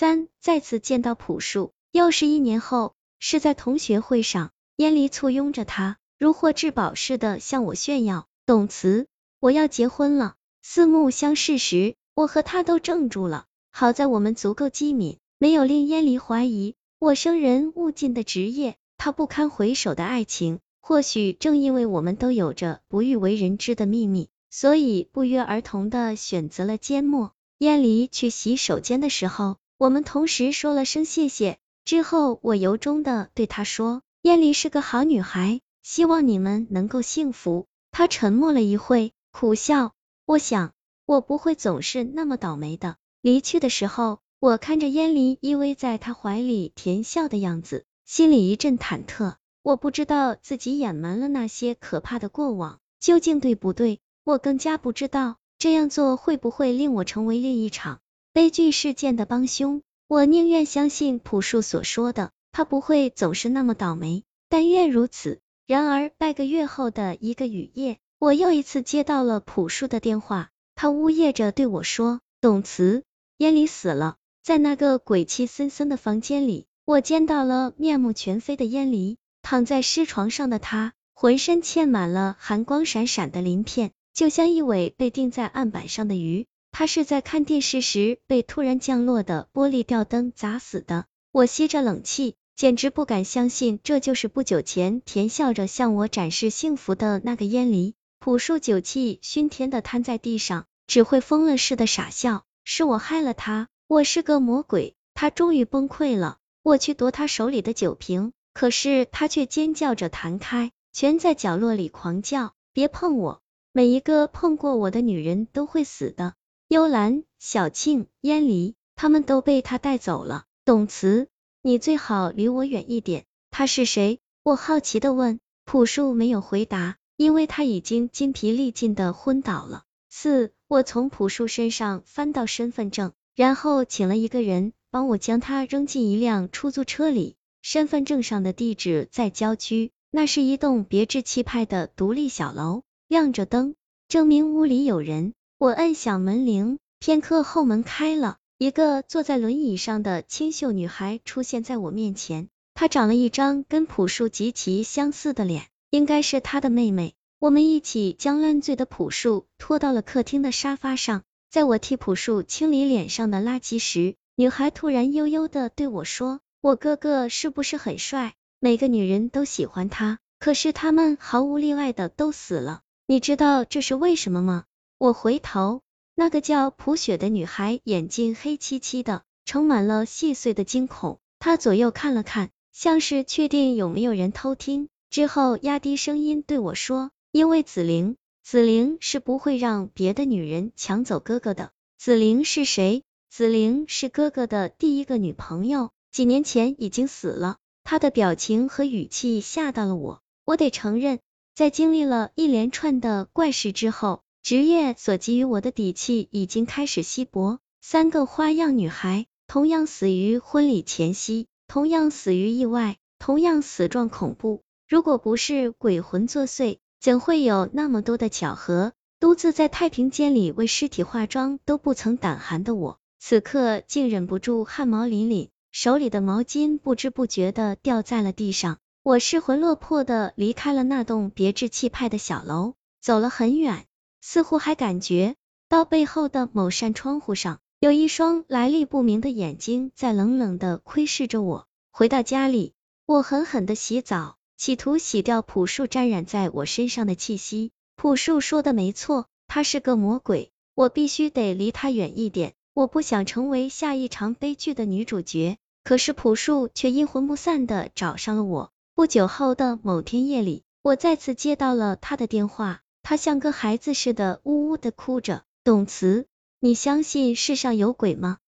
三再次见到朴树，又是一年后，是在同学会上，燕离簇拥着他，如获至宝似的向我炫耀：“董慈，我要结婚了。”四目相视时，我和他都怔住了。好在我们足够机敏，没有令燕离怀疑我生人勿近的职业，他不堪回首的爱情。或许正因为我们都有着不欲为人知的秘密，所以不约而同的选择了缄默。燕离去洗手间的时候，我们同时说了声谢谢。之后，我由衷的对他说：“燕离是个好女孩，希望你们能够幸福。”他沉默了一会，苦笑。我想，我不会总是那么倒霉的。离去的时候，我看着燕离依偎在他怀里甜笑的样子，心里一阵忐忑。我不知道自己隐瞒了那些可怕的过往究竟对不对，我更加不知道这样做会不会令我成为另一场悲剧事件的帮凶。我宁愿相信朴树所说的，他不会总是那么倒霉，但愿如此。然而半个月后的一个雨夜，我又一次接到了朴树的电话，他呜咽着对我说：“董慈，燕离死了。”在那个鬼气森森的房间里，我见到了面目全非的燕离。躺在尸床上的他，浑身嵌满了寒光闪闪的鳞片，就像一尾被钉在案板上的鱼。他是在看电视时被突然降落的玻璃吊灯砸死的。我吸着冷气，简直不敢相信这就是不久前甜笑着向我展示幸福的那个燕离。朴树酒气熏天的瘫在地上，只会疯了似的傻笑。是我害了他，我是个魔鬼。他终于崩溃了。我去夺他手里的酒瓶。可是他却尖叫着弹开，蜷在角落里狂叫：“别碰我！每一个碰过我的女人都会死的。”幽兰、小庆、燕离，他们都被他带走了。董慈，你最好离我远一点。他是谁？我好奇的问。朴树没有回答，因为他已经筋疲力尽的昏倒了。四，我从朴树身上翻到身份证，然后请了一个人帮我将他扔进一辆出租车里。身份证上的地址在郊区，那是一栋别致气派的独立小楼，亮着灯，证明屋里有人。我摁响门铃，片刻后门开了，一个坐在轮椅上的清秀女孩出现在我面前。她长了一张跟朴树极其相似的脸，应该是她的妹妹。我们一起将烂醉的朴树拖到了客厅的沙发上，在我替朴树清理脸上的垃圾时，女孩突然悠悠的对我说。我哥哥是不是很帅？每个女人都喜欢他，可是他们毫无例外的都死了。你知道这是为什么吗？我回头，那个叫朴雪的女孩眼睛黑漆漆的，盛满了细碎的惊恐。她左右看了看，像是确定有没有人偷听，之后压低声音对我说：“因为紫菱，紫菱是不会让别的女人抢走哥哥的。”紫菱是谁？紫菱是哥哥的第一个女朋友。几年前已经死了，他的表情和语气吓到了我。我得承认，在经历了一连串的怪事之后，职业所给予我的底气已经开始稀薄。三个花样女孩，同样死于婚礼前夕，同样死于意外，同样死状恐怖。如果不是鬼魂作祟，怎会有那么多的巧合？独自在太平间里为尸体化妆都不曾胆寒的我，此刻竟忍不住汗毛凛凛。手里的毛巾不知不觉的掉在了地上，我失魂落魄的离开了那栋别致气派的小楼，走了很远，似乎还感觉到背后的某扇窗户上有一双来历不明的眼睛在冷冷的窥视着我。回到家里，我狠狠的洗澡，企图洗掉朴树沾染在我身上的气息。朴树说的没错，他是个魔鬼，我必须得离他远一点。我不想成为下一场悲剧的女主角，可是朴树却阴魂不散的找上了我。不久后的某天夜里，我再次接到了他的电话，他像个孩子似的呜呜的哭着。董慈，你相信世上有鬼吗？